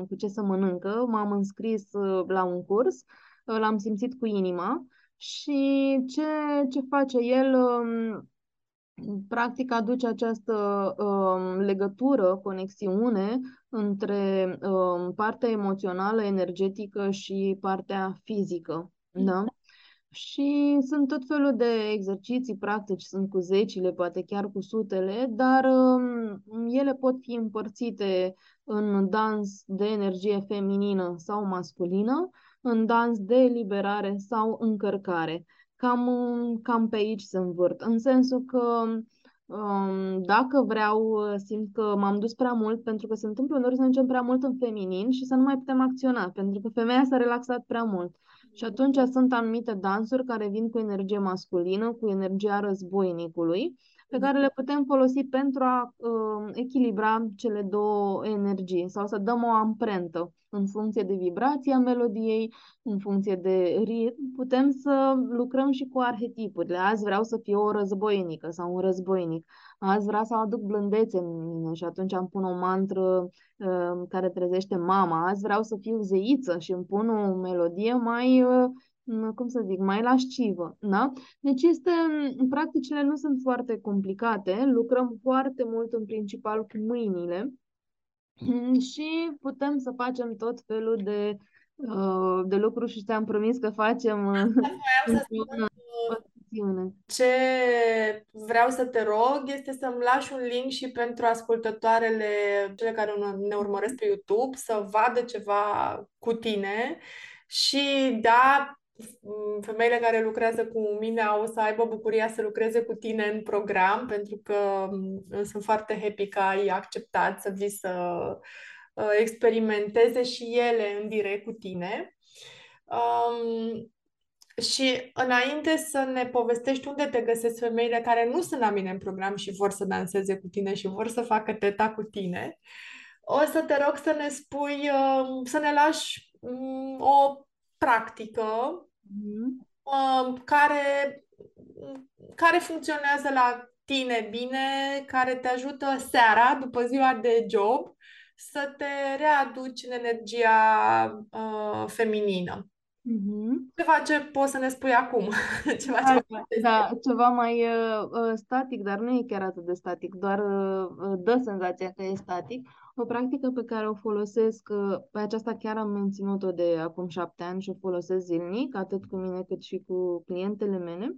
cu ce să mănâncă, m-am înscris uh, la un curs, uh, l-am simțit cu inima și ce, ce face el um, practic aduce această um, legătură, conexiune între um, partea emoțională, energetică și partea fizică. Da? Și sunt tot felul de exerciții practici, sunt cu zecile, poate chiar cu sutele, dar um, ele pot fi împărțite în dans de energie feminină sau masculină, în dans de eliberare sau încărcare. Cam, cam pe aici se învârt, în sensul că um, dacă vreau, simt că m-am dus prea mult, pentru că se întâmplă uneori să mergem prea mult în feminin și să nu mai putem acționa, pentru că femeia s-a relaxat prea mult. Și atunci sunt anumite dansuri care vin cu energie masculină, cu energia războinicului, pe care le putem folosi pentru a uh, echilibra cele două energii sau să dăm o amprentă în funcție de vibrația melodiei, în funcție de ritm. Putem să lucrăm și cu arhetipurile. Azi vreau să fiu o războinică sau un războinic. Azi vreau să aduc blândețe în mine și atunci îmi pun o mantră uh, care trezește mama. Azi vreau să fiu zeiță și îmi pun o melodie mai uh, cum să zic, mai lascivă. Da? Deci este, practicile nu sunt foarte complicate, lucrăm foarte mult în principal cu mâinile și putem să facem tot felul de, uh, de lucruri și ți-am promis că facem <laughs> uh, să spun, ce vreau să te rog este să-mi lași un link și pentru ascultătoarele, cele care ne urmăresc pe YouTube, să vadă ceva cu tine și da, femeile care lucrează cu mine au să aibă bucuria să lucreze cu tine în program, pentru că mm, sunt foarte happy că ai acceptat să vii să uh, experimenteze și ele în direct cu tine. Um, și înainte să ne povestești unde te găsesc femeile care nu sunt la mine în program și vor să danseze cu tine și vor să facă teta cu tine, o să te rog să ne spui, um, să ne lași um, o practică mm-hmm. care, care funcționează la tine bine, care te ajută seara, după ziua de job, să te readuci în energia uh, feminină. Mm-hmm. Ceva ce poți să ne spui acum. <laughs> ceva, da, ceva, da, ceva mai uh, uh, static, dar nu e chiar atât de static, doar uh, uh, dă senzația că e static. O practică pe care o folosesc, uh, pe aceasta chiar am menținut-o de acum șapte ani și o folosesc zilnic, atât cu mine cât și cu clientele mele,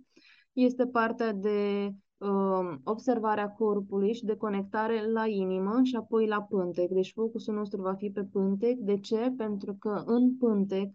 este partea de uh, observarea corpului și de conectare la inimă și apoi la pântec. Deci focusul nostru va fi pe pântec. De ce? Pentru că în pântec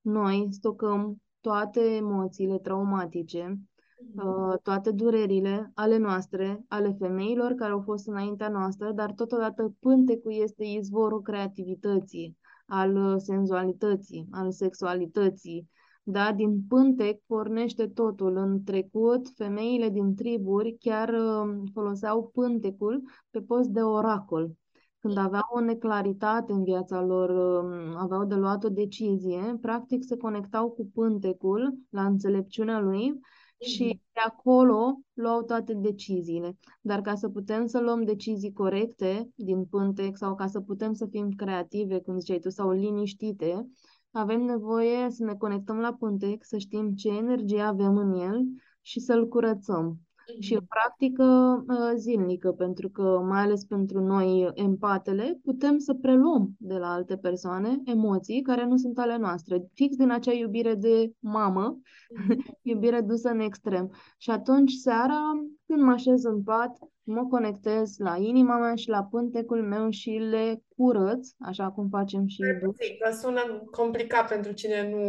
noi stocăm toate emoțiile traumatice, mhm. Uh, toate durerile ale noastre, ale femeilor care au fost înaintea noastră, dar totodată pântecul este izvorul creativității, al uh, senzualității, al sexualității. Da? Din pântec pornește totul. În trecut, femeile din triburi chiar uh, foloseau pântecul pe post de oracol când aveau o neclaritate în viața lor, um, aveau de luat o decizie, practic se conectau cu pântecul la înțelepciunea lui și mhm. de acolo luau toate deciziile. Dar ca să putem să luăm decizii corecte din pântec sau ca să putem să fim creative, cum ziceai tu, sau liniștite, avem nevoie să ne conectăm la pântec, să știm ce energie avem în el și să-l curățăm și o practică uh, zilnică, pentru că, mai ales pentru noi empatele, putem să preluăm de la alte persoane emoții care nu sunt ale noastre, fix din acea iubire de mamă, <laughs> iubire dusă în extrem. Și atunci, seara, când mă așez în pat, mă conectez la inima mea și la pântecul meu și le curăț, așa cum facem și duș. Că sună complicat pentru cine nu...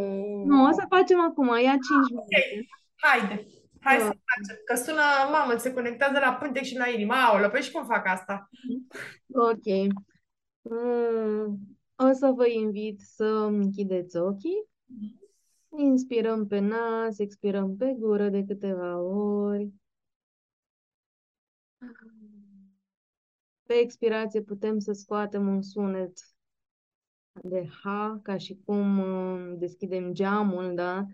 Nu, o să facem acum, ia 5 ah, minute. Okay. Haide! Hai să facem. Că sună, mamă, se conectează la pântec și la inimă. Aolă, păi și cum fac asta? Ok. Mm, o să vă invit să închideți ochii. Inspirăm pe nas, expirăm pe gură de câteva ori. Pe expirație putem să scoatem un sunet de H, ca și cum uh, deschidem geamul, da?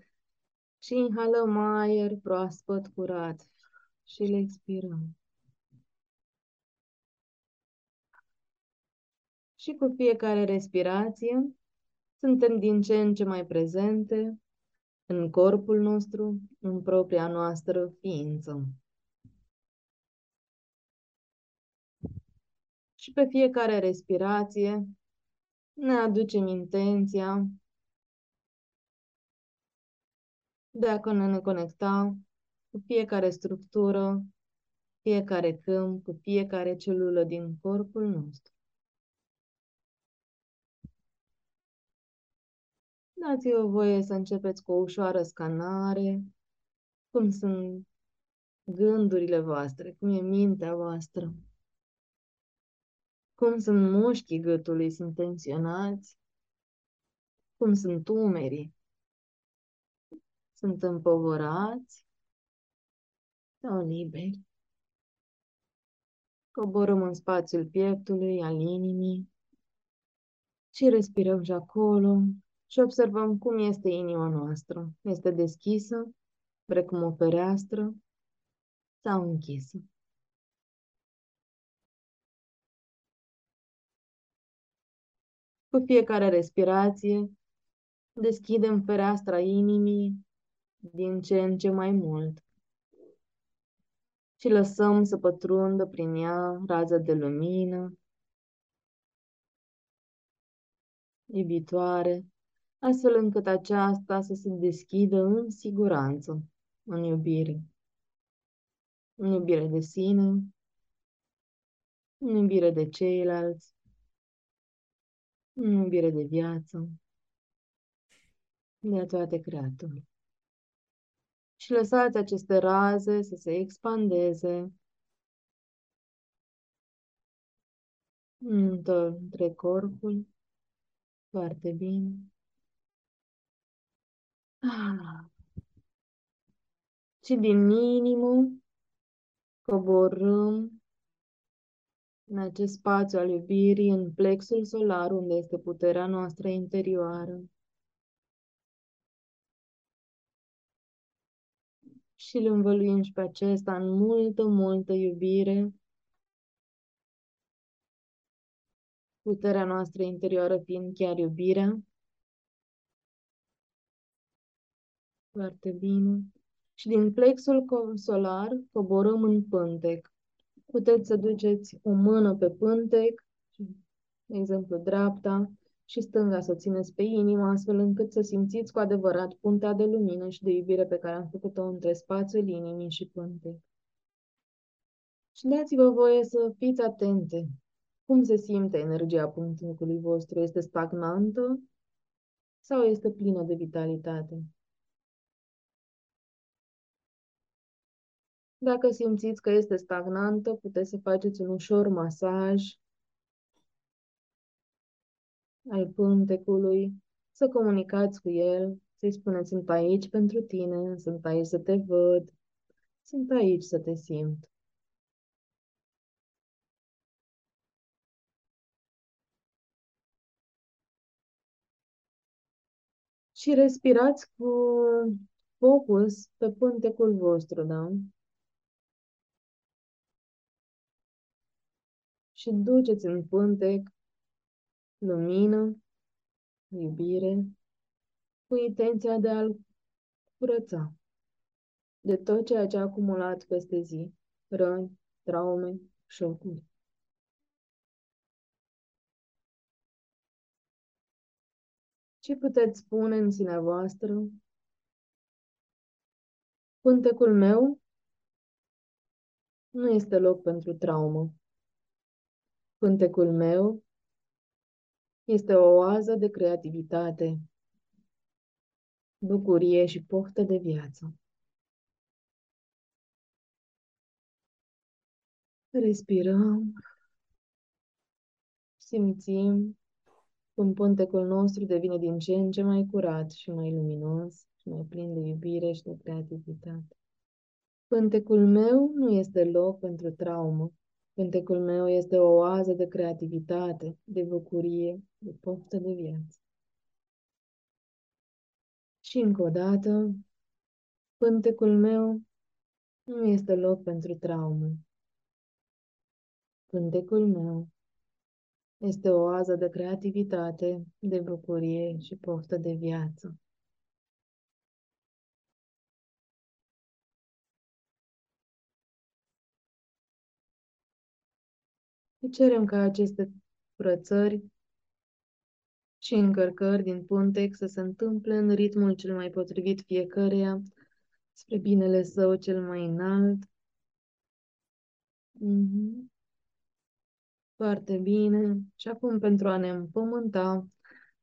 Și inhalăm aer proaspăt, curat și le expirăm. Și cu fiecare respirație suntem din ce în ce mai prezente în corpul nostru, în propria noastră ființă. Și pe fiecare respirație ne aducem intenția de a ne conecta cu fiecare structură, fiecare câmp, cu fiecare celulă din corpul nostru. Dați-vă voie să începeți cu o ușoară scanare, cum sunt gândurile voastre, cum e mintea voastră, cum sunt mușchii gâtului, sunt tensionați, cum sunt umerii, sunt împovărați sau liberi. Coborâm în spațiul pieptului, al inimii și respirăm și acolo, și observăm cum este inima noastră. Este deschisă, precum o fereastră, sau închisă. Cu fiecare respirație, deschidem fereastra inimii din ce în ce mai mult și lăsăm să pătrundă prin ea rază de lumină, iubitoare, astfel încât aceasta să se deschidă în siguranță, în iubire. În iubire de sine, în iubire de ceilalți, în iubire de viață, de toate creaturile. Și lăsați aceste raze să se expandeze între corpul, foarte bine. Și din inimă coborâm în acest spațiu al iubirii, în plexul solar, unde este puterea noastră interioară. Și îl învăluim și pe acesta în multă, multă iubire. Puterea noastră interioară fiind chiar iubirea. Foarte bine. Și din plexul solar coborâm în pântec. Puteți să duceți o mână pe pântec, de exemplu dreapta, și stânga să țineți pe inimă, astfel încât să simțiți cu adevărat puntea de lumină și de iubire pe care am făcut-o între spațiul inimii și pântec. Și dați-vă voie să fiți atente. Cum se simte energia pântecului vostru? Este stagnantă sau este plină de vitalitate? Dacă simțiți că este stagnantă, puteți să faceți un ușor masaj al pântecului, să comunicați cu el, să-i spuneți, sunt aici pentru tine, sunt aici să te văd, sunt aici să te simt. Și respirați cu focus pe pântecul vostru, da? și duceți în pântec lumină, iubire, cu intenția de a-l curăța de tot ceea ce a acumulat peste zi, răni, traume, șocuri. Ce puteți spune în sinea voastră? Pântecul meu nu este loc pentru traumă. Pântecul meu este o oază de creativitate, bucurie și poftă de viață. Respirăm, simțim cum pântecul nostru devine din ce în ce mai curat și mai luminos și mai plin de iubire și de creativitate. Pântecul meu nu este loc pentru traumă, Cântecul meu este o oază de creativitate, de bucurie, de poftă de viață. Și încă o dată, pântecul meu nu este loc pentru traumă. Pântecul meu este o oază de creativitate, de bucurie și poftă de viață. Îi cerem ca aceste curățări și încărcări din Puntec să se întâmple în ritmul cel mai potrivit fiecăreia, spre binele său cel mai înalt. Mm-hmm. Foarte bine. Și acum, pentru a ne împământa,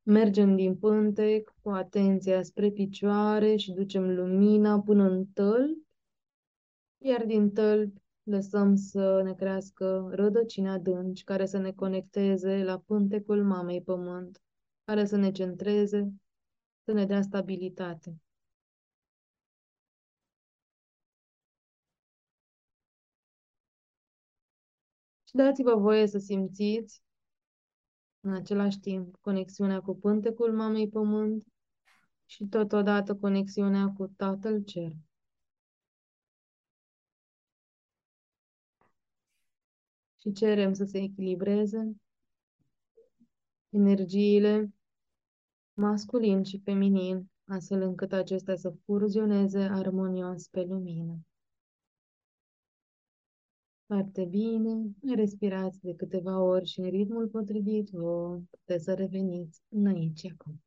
mergem din Pântec cu atenția spre picioare și ducem lumina până în tălpi, iar din tălpi lăsăm să ne crească rădăcini adânci care să ne conecteze la pântecul Mamei Pământ, care să ne centreze, să ne dea stabilitate. Și dați-vă voie să simțiți în același timp conexiunea cu pântecul Mamei Pământ și totodată conexiunea cu Tatăl Cer. și cerem să se echilibreze energiile masculin și feminin, astfel încât acestea să fuzioneze armonios pe lumină. Foarte bine, respirați de câteva ori și în ritmul potrivit vă puteți să reveniți în aici acum.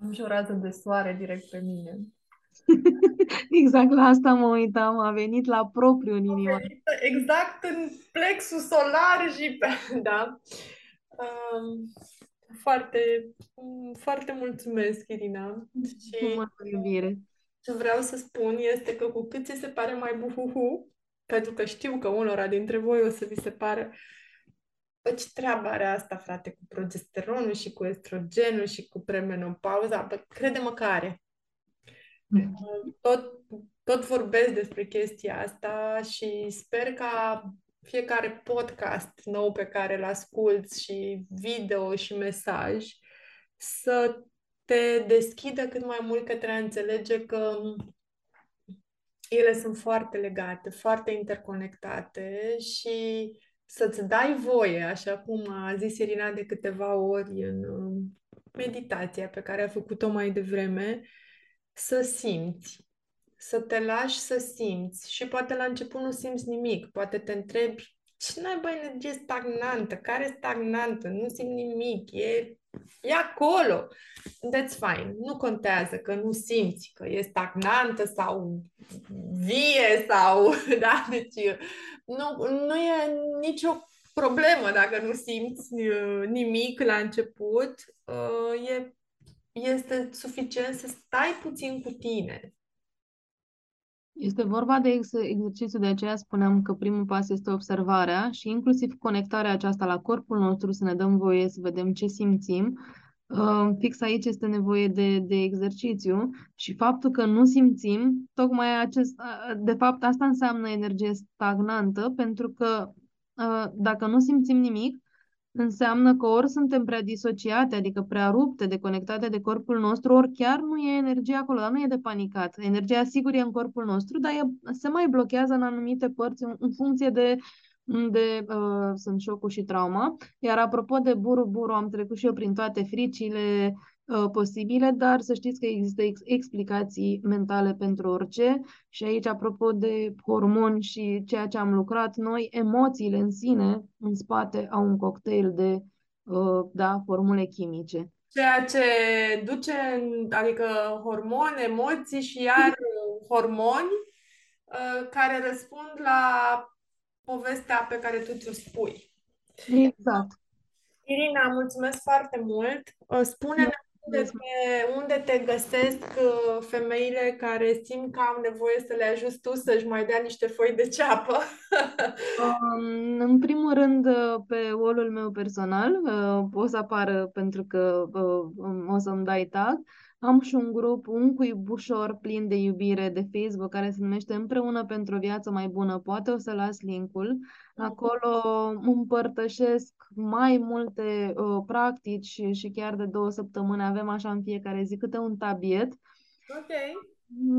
Am și o rază de soare direct pe mine. <laughs> exact la asta mă uitam, a venit la propriu în inima. Exact în plexul solar și pe... <laughs> Da. Um, foarte, foarte mulțumesc, Irina. Și mă iubire. Ce vreau să spun este că cu cât ți se pare mai buhuhu, pentru că știu că unora dintre voi o să vi se pare ce treaba are asta, frate, cu progesteronul și cu estrogenul și cu premenopauza? Bă, crede-mă că are. Tot, tot vorbesc despre chestia asta și sper ca fiecare podcast nou pe care îl asculți și video și mesaj să te deschidă cât mai mult către a înțelege că ele sunt foarte legate, foarte interconectate și să-ți dai voie, așa cum a zis Irina de câteva ori în meditația pe care a făcut-o mai devreme, să simți, să te lași să simți și poate la început nu simți nimic, poate te întrebi ce bă energie stagnantă, care stagnantă, nu simt nimic, e, e acolo. That's fine, nu contează că nu simți că e stagnantă sau vie sau, <laughs> da, deci nu, nu e nicio problemă dacă nu simți uh, nimic la început, uh, e este suficient să stai puțin cu tine. Este vorba de ex- exercițiu, de aceea spuneam că primul pas este observarea și inclusiv conectarea aceasta la corpul nostru, să ne dăm voie să vedem ce simțim. Uh, fix aici este nevoie de, de exercițiu și faptul că nu simțim, tocmai acest, de fapt asta înseamnă energie stagnantă, pentru că uh, dacă nu simțim nimic, înseamnă că ori suntem prea disociate, adică prea rupte, deconectate de corpul nostru, ori chiar nu e energie acolo, dar nu e de panicat. Energia sigur e în corpul nostru, dar e, se mai blochează în anumite părți în, în funcție de unde uh, sunt șocul și trauma. Iar apropo de buru-buru, am trecut și eu prin toate fricile, Uh, posibile, dar să știți că există ex- explicații mentale pentru orice și aici, apropo de hormoni și ceea ce am lucrat noi, emoțiile în sine, în spate, au un cocktail de uh, da, formule chimice. Ceea ce duce, adică hormoni, emoții și iar hormoni uh, care răspund la povestea pe care tu ți-o spui. Exact. Irina, mulțumesc foarte mult. Spune-ne despre unde te găsesc uh, femeile care simt că au nevoie să le ajut tu să-și mai dea niște foi de ceapă? <laughs> um, în primul rând, uh, pe wall meu personal, uh, o să apară pentru că uh, o să-mi dai tag. Am și un grup, un cuibușor plin de iubire de Facebook care se numește Împreună pentru o viață mai bună. Poate o să las linkul. Acolo împărtășesc mai multe uh, practici și, și chiar de două săptămâni avem așa în fiecare zi câte un tabiet. Ok.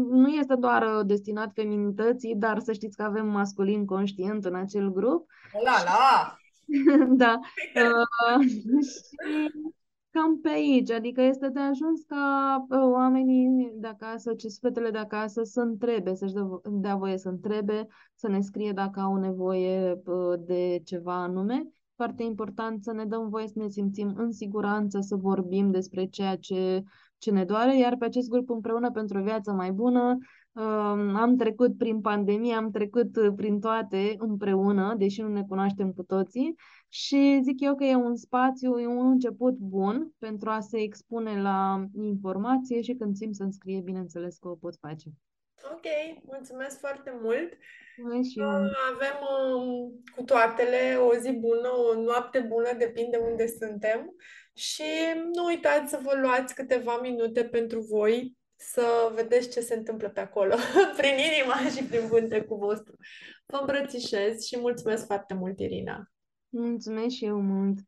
Nu este doar uh, destinat feminității, dar să știți că avem masculin conștient în acel grup. La la! <laughs> da. <laughs> Uh, <laughs> și cam pe aici, adică este de ajuns ca uh, oamenii de acasă, ce fetele de acasă să întrebe, să-și dea voie să întrebe, să ne scrie dacă au nevoie uh, de ceva anume. Foarte important să ne dăm voie să ne simțim în siguranță, să vorbim despre ceea ce, ce ne doare, iar pe acest grup împreună pentru o viață mai bună am trecut prin pandemie, am trecut prin toate împreună, deși nu ne cunoaștem cu toții și zic eu că e un spațiu, e un început bun pentru a se expune la informație și când simt să-mi scrie, bineînțeles că o pot face. Ok, mulțumesc foarte mult! Mulțumesc și eu. Avem um, cu toatele o zi bună, o noapte bună, depinde unde suntem și nu uitați să vă luați câteva minute pentru voi să vedeți ce se întâmplă pe acolo, <laughs> prin inima și prin vântecul vostru. Vă îmbrățișez și mulțumesc foarte mult, Irina! Mulțumesc și eu mult!